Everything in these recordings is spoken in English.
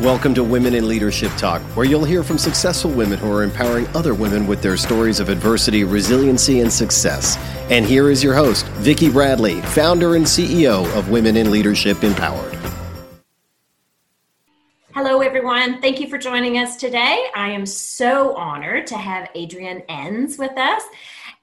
Welcome to Women in Leadership Talk, where you'll hear from successful women who are empowering other women with their stories of adversity, resiliency, and success. And here is your host, Vicki Bradley, founder and CEO of Women in Leadership Empowered. Hello, everyone. Thank you for joining us today. I am so honored to have Adrienne Enns with us.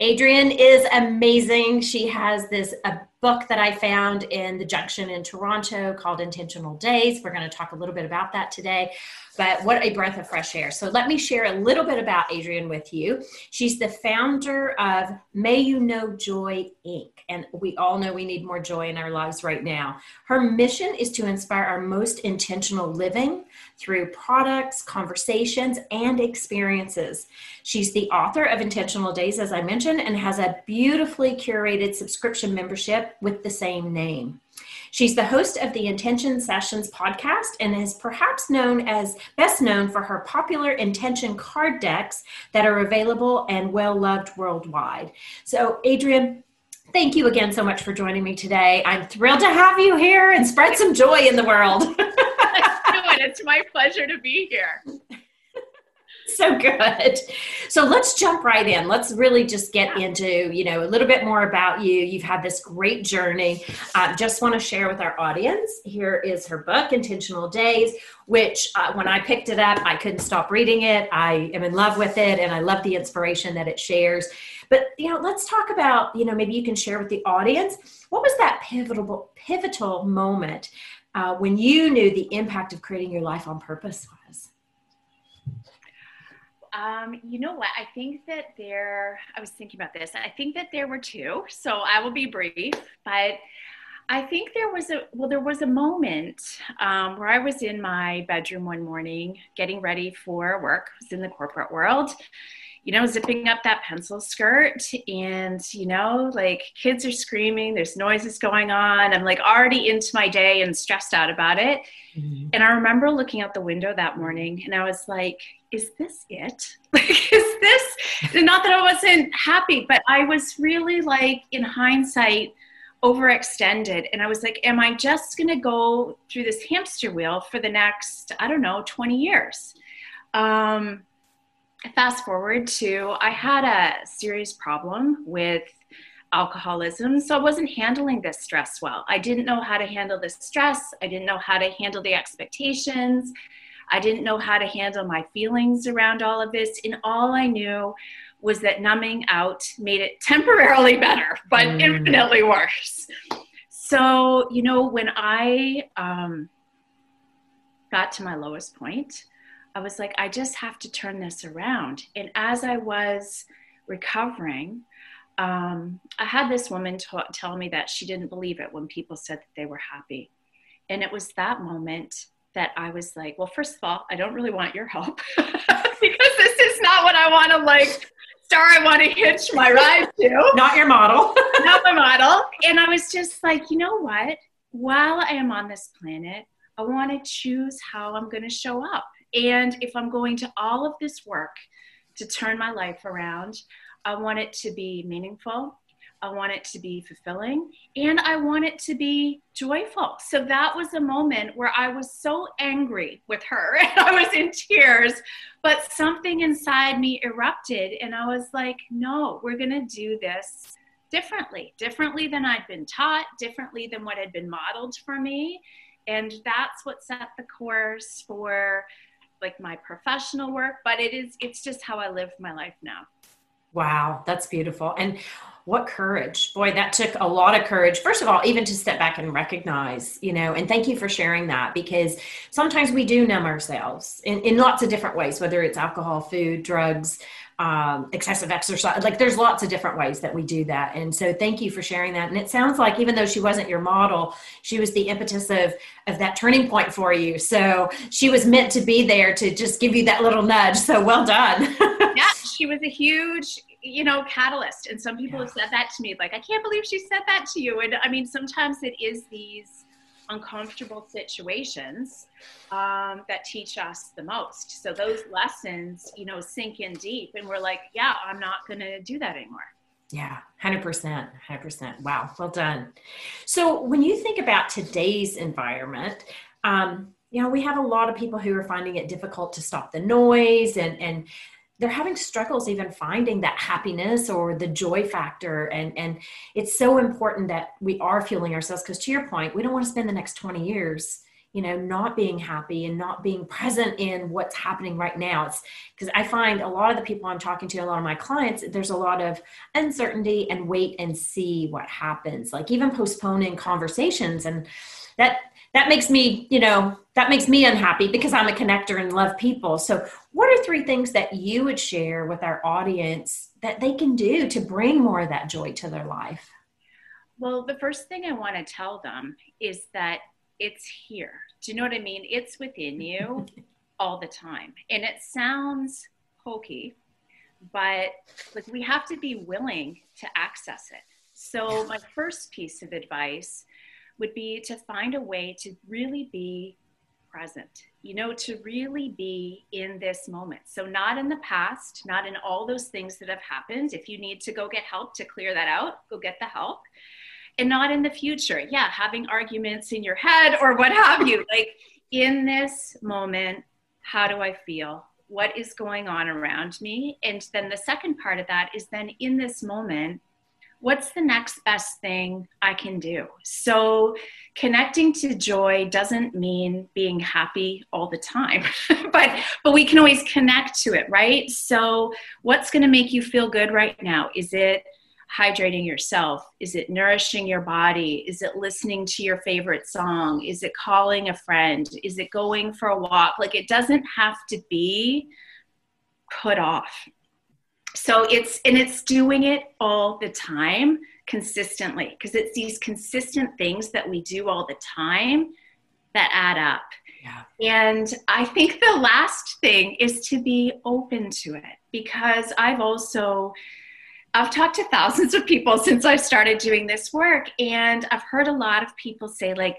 Adrienne is amazing. She has this a book that I found in the Junction in Toronto called Intentional Days. We're going to talk a little bit about that today but what a breath of fresh air. So let me share a little bit about Adrienne with you. She's the founder of May You Know Joy Inc. And we all know we need more joy in our lives right now. Her mission is to inspire our most intentional living through products, conversations, and experiences. She's the author of Intentional Days, as I mentioned, and has a beautifully curated subscription membership with the same name. She's the host of the Intention Sessions podcast and is perhaps known as best known for her popular intention card decks that are available and well loved worldwide. So, Adrienne, thank you again so much for joining me today. I'm thrilled to have you here and spread some joy in the world. it's my pleasure to be here so good. So let's jump right in. Let's really just get into, you know, a little bit more about you. You've had this great journey. Uh, just want to share with our audience. Here is her book, Intentional Days, which uh, when I picked it up, I couldn't stop reading it. I am in love with it and I love the inspiration that it shares. But, you know, let's talk about, you know, maybe you can share with the audience what was that pivotal pivotal moment uh, when you knew the impact of creating your life on purpose? Um, you know what? I think that there, I was thinking about this. I think that there were two, so I will be brief, but I think there was a, well, there was a moment um, where I was in my bedroom one morning getting ready for work. I was in the corporate world, you know, zipping up that pencil skirt and, you know, like kids are screaming, there's noises going on. I'm like already into my day and stressed out about it. Mm-hmm. And I remember looking out the window that morning and I was like, is this it? Like, is this, not that I wasn't happy, but I was really like, in hindsight, overextended. And I was like, am I just going to go through this hamster wheel for the next, I don't know, 20 years? Um, fast forward to, I had a serious problem with alcoholism. So I wasn't handling this stress well. I didn't know how to handle the stress. I didn't know how to handle the expectations. I didn't know how to handle my feelings around all of this. And all I knew was that numbing out made it temporarily better, but mm. infinitely worse. So, you know, when I um, got to my lowest point, I was like, I just have to turn this around. And as I was recovering, um, I had this woman t- tell me that she didn't believe it when people said that they were happy. And it was that moment that I was like, well, first of all, I don't really want your help because this is not what I want to like star I want to hitch my ride to. not your model. not my model. And I was just like, you know what? While I am on this planet, I want to choose how I'm going to show up. And if I'm going to all of this work to turn my life around, I want it to be meaningful. I want it to be fulfilling and I want it to be joyful. So that was a moment where I was so angry with her and I was in tears, but something inside me erupted and I was like, no, we're going to do this differently, differently than I'd been taught, differently than what had been modeled for me. And that's what set the course for like my professional work, but it is, it's just how I live my life now. Wow, that's beautiful. And what courage. Boy, that took a lot of courage. First of all, even to step back and recognize, you know, and thank you for sharing that because sometimes we do numb ourselves in, in lots of different ways, whether it's alcohol, food, drugs, um, excessive exercise. Like there's lots of different ways that we do that. And so thank you for sharing that. And it sounds like even though she wasn't your model, she was the impetus of, of that turning point for you. So she was meant to be there to just give you that little nudge. So well done. yeah, she was a huge you know, catalyst. And some people have said that to me, like, I can't believe she said that to you. And I mean, sometimes it is these uncomfortable situations um, that teach us the most. So those lessons, you know, sink in deep, and we're like, yeah, I'm not going to do that anymore. Yeah, 100%. 100%. Wow, well done. So when you think about today's environment, um, you know, we have a lot of people who are finding it difficult to stop the noise and, and they're having struggles even finding that happiness or the joy factor. And, and it's so important that we are fueling ourselves because to your point, we don't want to spend the next 20 years you know not being happy and not being present in what's happening right now it's because i find a lot of the people i'm talking to a lot of my clients there's a lot of uncertainty and wait and see what happens like even postponing conversations and that that makes me you know that makes me unhappy because i'm a connector and love people so what are three things that you would share with our audience that they can do to bring more of that joy to their life well the first thing i want to tell them is that it's here. Do you know what I mean? It's within you all the time. And it sounds hokey, but like we have to be willing to access it. So my first piece of advice would be to find a way to really be present, you know, to really be in this moment. So, not in the past, not in all those things that have happened. If you need to go get help to clear that out, go get the help and not in the future. Yeah, having arguments in your head or what have you. Like in this moment, how do I feel? What is going on around me? And then the second part of that is then in this moment, what's the next best thing I can do? So connecting to joy doesn't mean being happy all the time, but but we can always connect to it, right? So what's going to make you feel good right now? Is it hydrating yourself? Is it nourishing your body? Is it listening to your favorite song? Is it calling a friend? Is it going for a walk? Like it doesn't have to be put off. So it's, and it's doing it all the time consistently because it's these consistent things that we do all the time that add up. Yeah. And I think the last thing is to be open to it because I've also I've talked to thousands of people since I've started doing this work, and I've heard a lot of people say, like,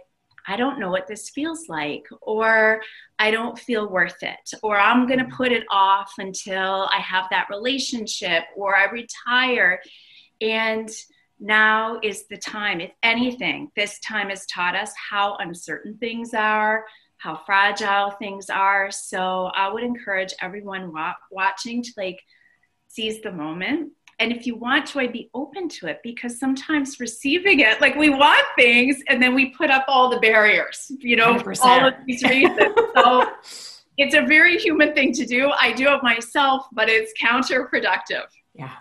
I don't know what this feels like, or I don't feel worth it, or I'm going to mm-hmm. put it off until I have that relationship, or I retire. And now is the time. If anything, this time has taught us how uncertain things are, how fragile things are. So I would encourage everyone watching to like seize the moment and if you want to, I'd be open to it because sometimes receiving it, like we want things and then we put up all the barriers, you know, 100%. all of these reasons. so it's a very human thing to do. I do it myself, but it's counterproductive. Yeah.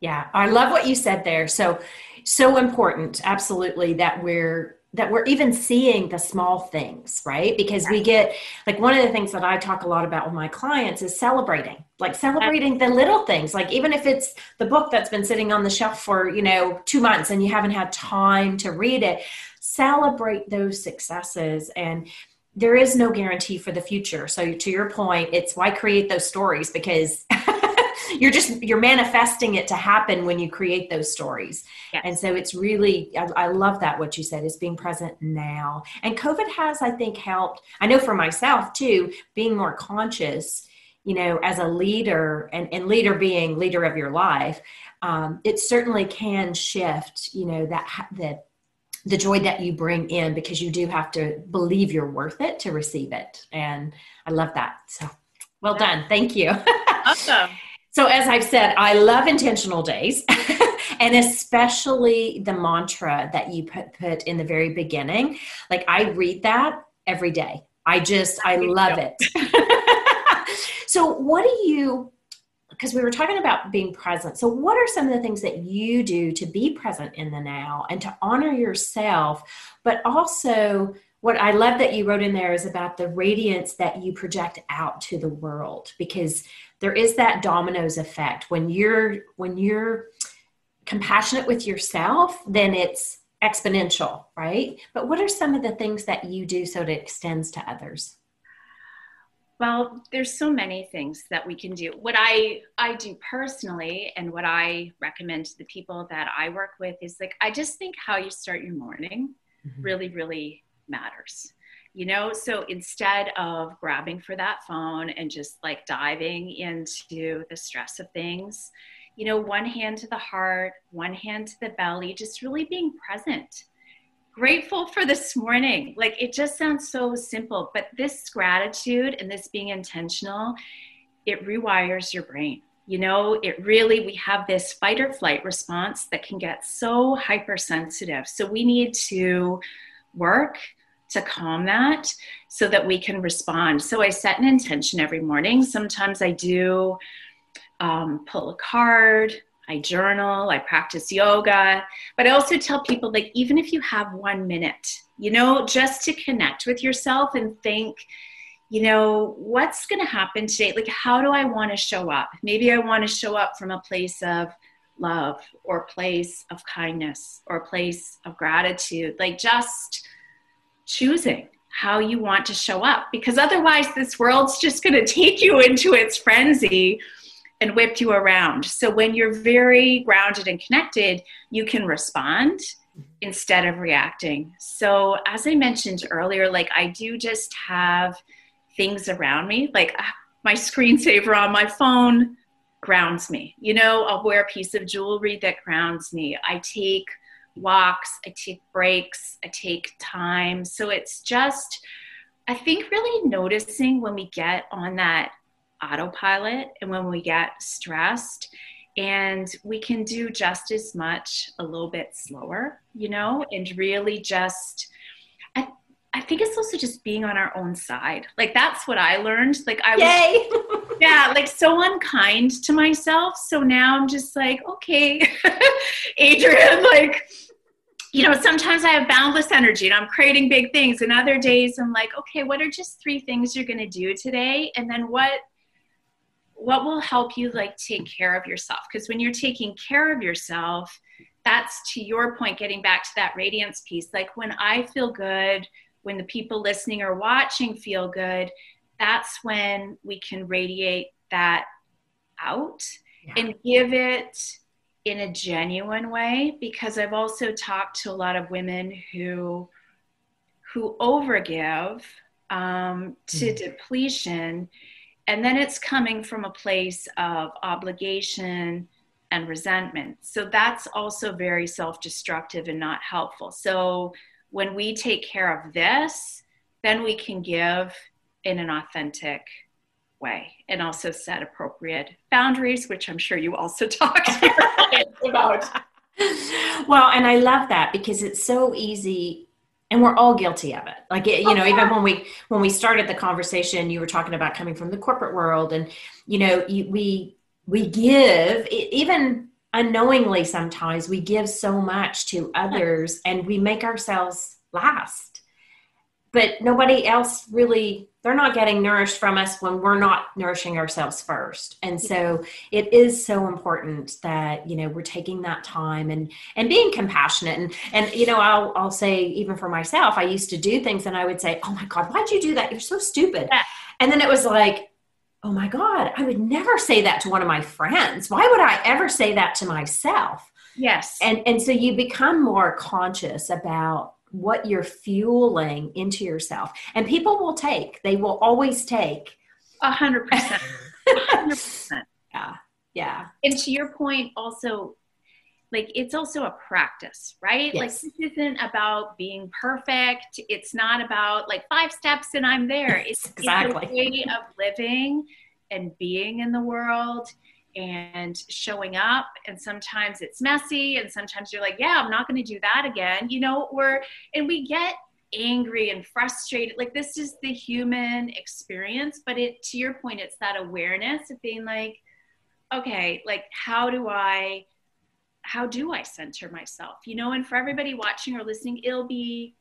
Yeah. I love what you said there. So, so important. Absolutely. That we're, that we're even seeing the small things, right? Because we get like one of the things that I talk a lot about with my clients is celebrating, like celebrating the little things. Like even if it's the book that's been sitting on the shelf for, you know, 2 months and you haven't had time to read it, celebrate those successes and there is no guarantee for the future. So to your point, it's why create those stories because you're just you're manifesting it to happen when you create those stories. Yes. and so it's really I, I, love that what you said is being present now. And covid has i think helped i know for myself too being more conscious you know as a leader and, and leader being leader of your life um, it certainly can shift you know that that the joy that you bring in because you do have to believe you're worth it to receive it. And i love that. So well done. Thank you. Awesome so, as I've said, I love intentional days, and especially the mantra that you put, put in the very beginning. Like, I read that every day. I just, I love it. so, what do you, because we were talking about being present. So, what are some of the things that you do to be present in the now and to honor yourself, but also what I love that you wrote in there is about the radiance that you project out to the world because there is that dominoes effect. When you're when you're compassionate with yourself then it's exponential right? But what are some of the things that you do so it extends to others? Well there's so many things that we can do. What i i do personally and what i recommend to the people that i work with is like i just think how you start your morning mm-hmm. really really matters you know so instead of grabbing for that phone and just like diving into the stress of things you know one hand to the heart one hand to the belly just really being present grateful for this morning. Like it just sounds so simple, but this gratitude and this being intentional, it rewires your brain. You know, it really, we have this fight or flight response that can get so hypersensitive. So we need to work to calm that so that we can respond. So I set an intention every morning. Sometimes I do um, pull a card, I journal, I practice yoga, but I also tell people like, even if you have one minute, you know, just to connect with yourself and think, you know, what's going to happen today? Like, how do I want to show up? Maybe I want to show up from a place of love or place of kindness or place of gratitude. Like, just choosing how you want to show up because otherwise, this world's just going to take you into its frenzy and whip you around. So when you're very grounded and connected, you can respond instead of reacting. So as I mentioned earlier, like I do just have things around me, like ah, my screensaver on my phone grounds me. You know, I'll wear a piece of jewelry that grounds me. I take walks, I take breaks, I take time. So it's just I think really noticing when we get on that autopilot and when we get stressed and we can do just as much a little bit slower you know and really just I, I think it's also just being on our own side like that's what i learned like i Yay. was yeah like so unkind to myself so now i'm just like okay adrienne like you know, sometimes I have boundless energy and I'm creating big things. And other days I'm like, okay, what are just three things you're going to do today? And then what what will help you like take care of yourself because when you're taking care of yourself that's to your point getting back to that radiance piece like when i feel good when the people listening or watching feel good that's when we can radiate that out yeah. and give it in a genuine way because i've also talked to a lot of women who who overgive um, to mm. depletion and then it's coming from a place of obligation and resentment. So that's also very self destructive and not helpful. So when we take care of this, then we can give in an authentic way and also set appropriate boundaries, which I'm sure you also talked about. Well, and I love that because it's so easy and we're all guilty of it like it, you oh, know yeah. even when we when we started the conversation you were talking about coming from the corporate world and you know you, we we give even unknowingly sometimes we give so much to others and we make ourselves last but nobody else really they're not getting nourished from us when we're not nourishing ourselves first. And so it is so important that you know we're taking that time and and being compassionate. And and you know i'll i'll say even for myself i used to do things and i would say oh my god why'd you do that? You're so stupid. And then it was like oh my god i would never say that to one of my friends. Why would i ever say that to myself? Yes. And and so you become more conscious about what you're fueling into yourself. And people will take, they will always take. A hundred percent. A hundred percent. Yeah. Yeah. And to your point, also, like it's also a practice, right? Yes. Like this isn't about being perfect. It's not about like five steps and I'm there. It's, exactly. it's a way of living and being in the world and showing up and sometimes it's messy and sometimes you're like yeah i'm not going to do that again you know we're and we get angry and frustrated like this is the human experience but it to your point it's that awareness of being like okay like how do i how do i center myself? You know and for everybody watching or listening it'll be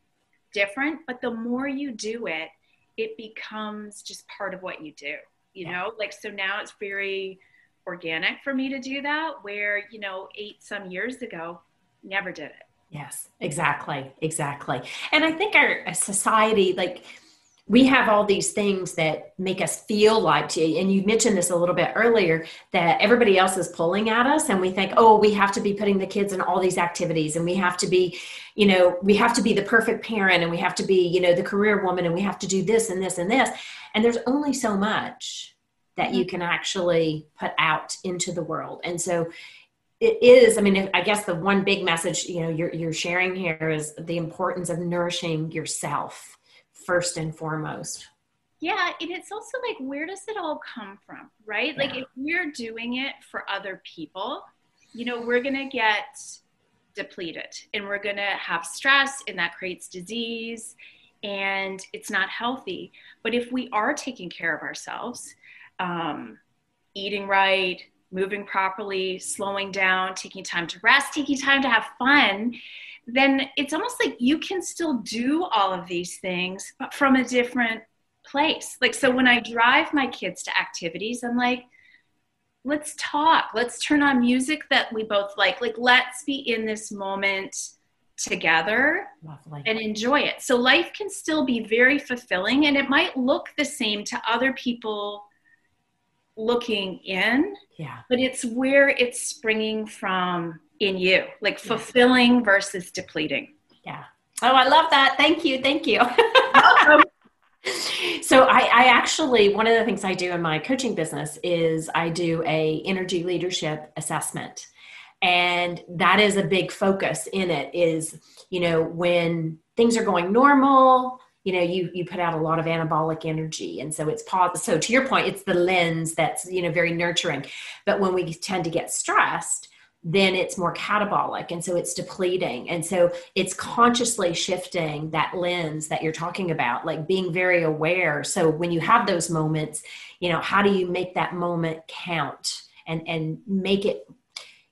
different but the more you do it it becomes just part of what you do you know? Like so now it's very organic for me to do that where you know eight some years ago never did it. Yes exactly exactly. And i think our society like we have all these things that make us feel like and you mentioned this a little bit earlier that everybody else is pulling at us and we think oh we have to be putting the kids in all these activities and we have to be you know we have to be the perfect parent and we have to be you know the career woman and we have to do this and this and this. And there's only so much that you mm-hmm. can actually put out into the world. And so it is i mean i guess the one big message you know you're, you're sharing here is the importance of nourishing yourself first and foremost yeah and it's also like where does it all come from right yeah. like if we're doing it for other people you know we're gonna get depleted and we're gonna have stress and that creates disease and it's not healthy but if we are taking care of ourselves um, eating right moving properly, slowing down, taking time to rest, taking time to have fun, then it's almost like you can still do all of these things, but from a different place. Like, so when I drive my kids to activities, I'm like, let's talk. Let's turn on music that we both like. Like, let's be in this moment together Lovely. and enjoy it. So, life can still be very fulfilling and it might look the same to other people looking in yeah. but it's where it's springing from in you like fulfilling versus depleting. Yeah. Oh i love that. Thank you. Thank you. So I, I, actually one of the things i do in my coaching business is i do a energy leadership assessment. And that is a big focus in it is you know when things are going normal you know you you put out a lot of anabolic energy. And so it's positive so to your point it's the lens that's you know very nurturing. But when we tend to get stressed then it's more catabolic. And so it's depleting. And so it's consciously shifting that lens that you're talking about like being very aware. So when you have those moments you know how do you make that moment count and and make it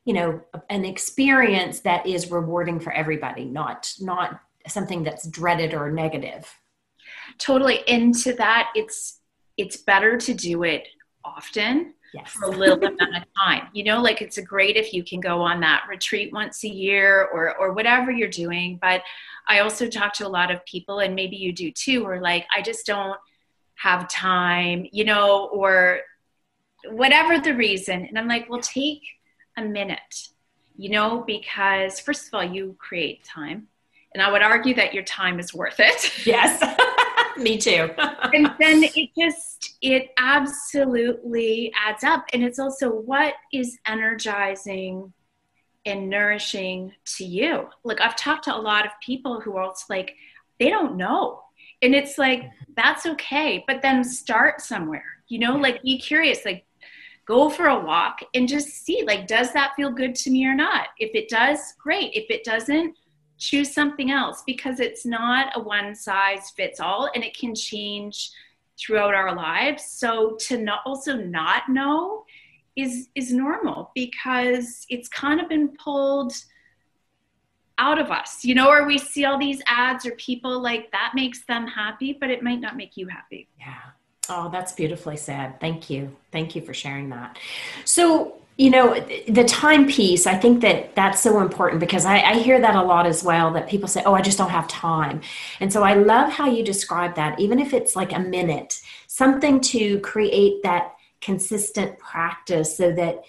you know an experience that is rewarding for everybody not not something that's dreaded or negative totally into that. It's it's better to do it often yes. for a little amount of time. You know like it's a great if you can go on that retreat once a year or or whatever you're doing. But i also talk to a lot of people and maybe you do too or like i just don't have time you know or whatever the reason. And i'm like well take a minute you know because first of all you create time. And i would argue that your time is worth it. Yes Me too. and then it just, it absolutely adds up. And it's also what is energizing and nourishing to you. Like I've talked to a lot of people who are also like, they don't know. And it's like, that's okay. But then start somewhere, you know, like be curious, like go for a walk and just see, like, does that feel good to me or not? If it does, great. If it doesn't, choose something else because it's not a one size fits all and it can change throughout our lives. So to not also not know is is normal because it's kind of been pulled out of us. You know or we see all these ads or people like that makes them happy but it might not make you happy. Yeah. Oh that's beautifully said. Thank you. Thank you for sharing that. So you know the time piece i think that that's so important because I, I, hear that a lot as well that people say oh i just don't have time. And so i love how you describe that even if it's like a minute something to create that consistent practice so that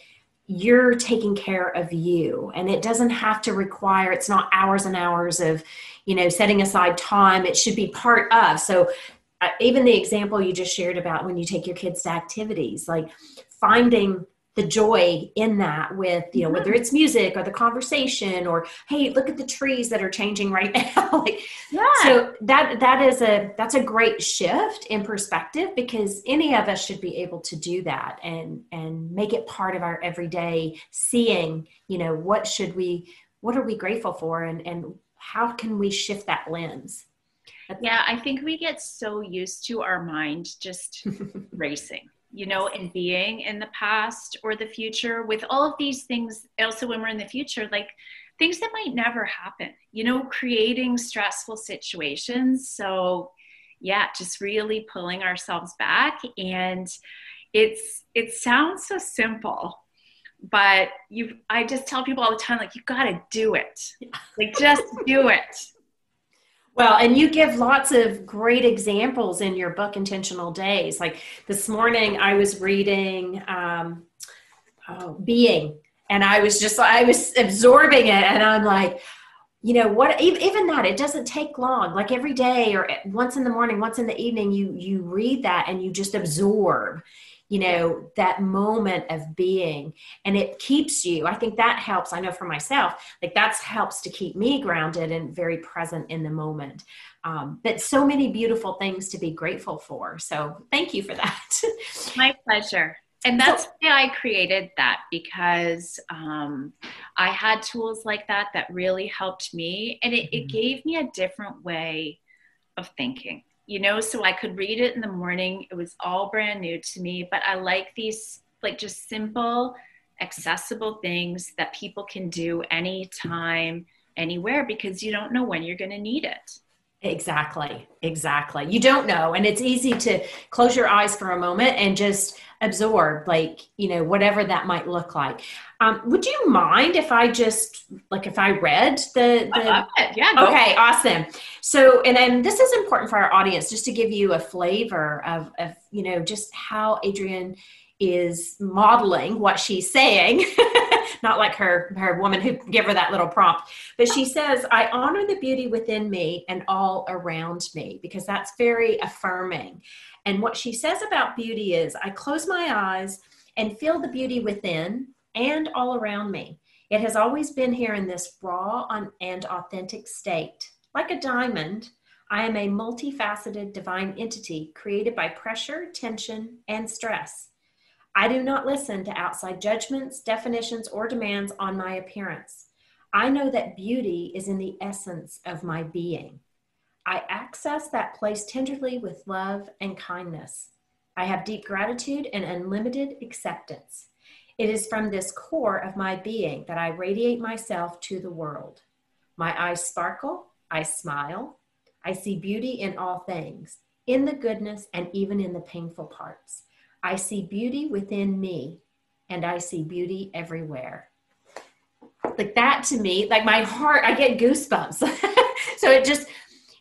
you're taking care of you. And it doesn't have to require it's not hours and hours of you know setting aside time. It should be part of. So uh, even the example you just shared about when you take your kids to activities like finding the joy in that with you know mm-hmm. whether it's music or the conversation or hey look at the trees that are changing right now like yeah. so that that is a that's a great shift in perspective because any of us should be able to do that and and make it part of our everyday seeing you know what should we what are we grateful for and and how can we shift that lens yeah i think we get so used to our mind just racing you know, in being in the past or the future with all of these things. Also, when we're in the future, like things that might never happen, you know, creating stressful situations. So, yeah, just really pulling ourselves back. And it's, it sounds so simple, but you, I just tell people all the time, like, you got to do it. Like, just do it. Well, and you give lots of great examples in your book, Intentional Days. Like this morning, I was reading um, oh, Being, and I was just, I was absorbing it, and I'm like, you know what even that it doesn't take long like every day or once in the morning once in the evening you you read that and you just absorb you know that moment of being and it keeps you. I think that helps i know for myself like that helps to keep me grounded and very present in the moment. Um, but so many beautiful things to be grateful for. So thank you for that. My pleasure. And that's so, why I created that because um, I had tools like that that really helped me, and it, it mm-hmm. gave me a different way of thinking you know, so I could read it in the morning. It was all brand new to me, but I like these like just simple, accessible things that people can do anytime, anywhere because you don't know when you're going to need it. Exactly. Exactly. You don't know. And it's easy to close your eyes for a moment and just absorb, like, you know, whatever that might look like. Um, would you mind if I just, like, if I read the. the... Yeah. Okay. Awesome. So, and then this is important for our audience just to give you a flavor of, of you know, just how Adrienne is modeling what she's saying. not like her her woman who gave her that little prompt. But she says i honor the beauty within me and all around me because that's very affirming. And what she says about beauty is i close my eyes and feel the beauty within and all around me. It has always been here in this raw and authentic state. Like a diamond I am a multifaceted divine entity created by pressure, tension, and stress. I do not listen to outside judgments, definitions, or demands on my appearance. I know that beauty is in the essence of my being. I access that place tenderly with love and kindness. I have deep gratitude and unlimited acceptance. It is from this core of my being that I radiate myself to the world. My eyes sparkle, I smile, I see beauty in all things, in the goodness and even in the painful parts. I see beauty within me and I see beauty everywhere. Like that to me, like my heart, I get goosebumps. so it just,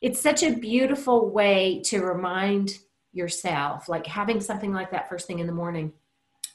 it's such a beautiful way to remind yourself, like having something like that first thing in the morning,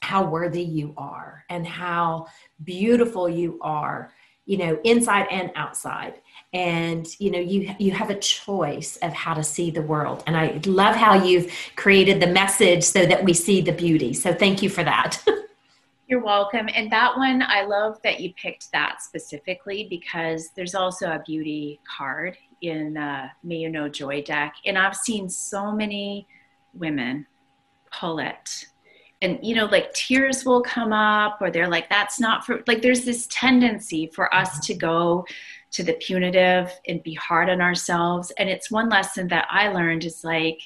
how worthy you are and how beautiful you are, you know, inside and outside. And you know you you have a choice of how to see the world. And i love how you've created the message so that we see the beauty. So thank you for that. You're welcome. And that one i love that you picked that specifically because there's also a beauty card in uh, may you know joy deck. And i've seen so many women pull it and you know like tears will come up or they're like that's not for like there's this tendency for us to go to the punitive and be hard on ourselves. And it's one lesson that I learned is like,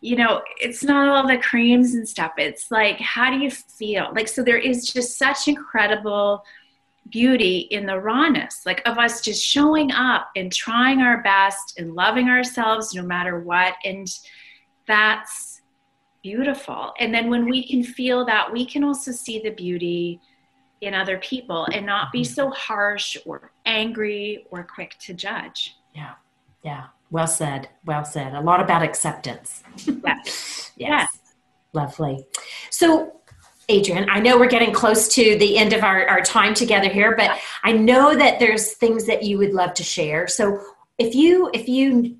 you know, it's not all the creams and stuff. It's like, how do you feel? Like, so there is just such incredible beauty in the rawness, like of us just showing up and trying our best and loving ourselves no matter what. And that's beautiful. And then when we can feel that, we can also see the beauty in other people and not be mm-hmm. so harsh or angry or quick to judge. Yeah. Yeah. Well said. Well said. A lot about acceptance. yes. yes. Lovely. So, Adrienne, I know we're getting close to the end of our, our time together here, but I know that there's things that you would love to share. So if you if you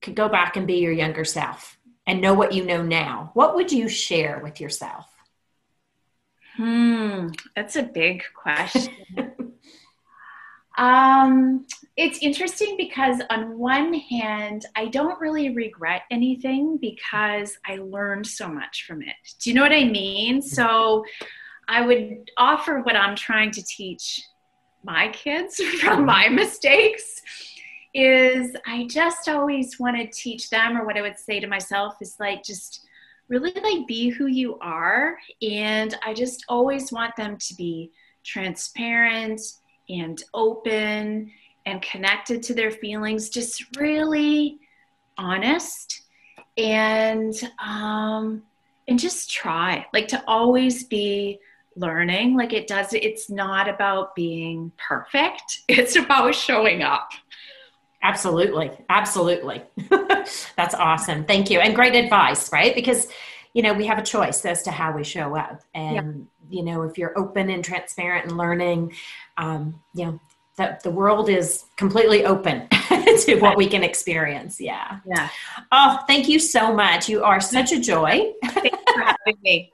could go back and be your younger self and know what you know now, what would you share with yourself? Hmm, that's a big question. um, it's interesting because on one hand, I don't really regret anything because I learned so much from it. Do you know what I mean? So I would offer what I'm trying to teach my kids from my mistakes is I just always want to teach them or what I would say to myself is like just really like be who you are. And I just always want them to be transparent and open and connected to their feelings, just really honest. And um, and just try like to always be learning. Like it does it's not about being perfect. It's about showing up Absolutely. Absolutely. That's awesome. Thank you. And great advice, right? Because, you know, we have a choice as to how we show up. And, yeah. you know, if you're open and transparent and learning, um, you know, that the world is completely open to what we can experience. Yeah. Yeah. Oh, thank you so much. You are such a joy. Thanks for having me.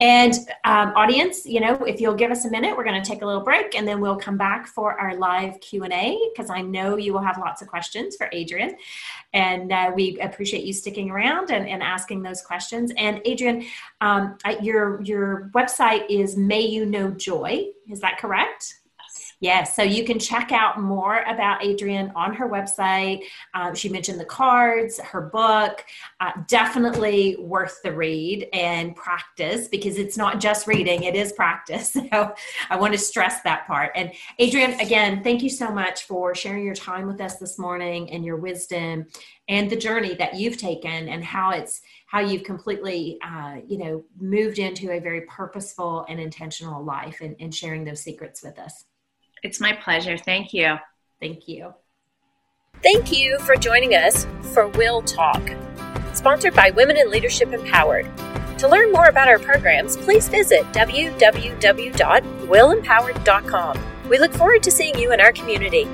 And um, audience, you know, if you'll give us a minute, we're going to take a little break, and then we'll come back for our live Q and A because I know you will have lots of questions for Adrienne, and uh, we appreciate you sticking around and, and asking those questions. And Adrienne, um, your your website is May You Know Joy. Is that correct? Yes, so you can check out more about Adrienne on her website. Um, she mentioned the cards, her book. Uh, definitely worth the read and practice because it's not just reading, it is practice. So I want to stress that part. And Adrienne, again, thank you so much for sharing your time with us this morning and your wisdom and the journey that you've taken and how it's how you've completely uh, you know moved into a very purposeful and intentional life and, and sharing those secrets with us it's my pleasure. Thank you. Thank you. Thank you for joining us for Will Talk, sponsored by Women in Leadership Empowered. To learn more about our programs, please visit www.willempowered.com. We look forward to seeing you in our community.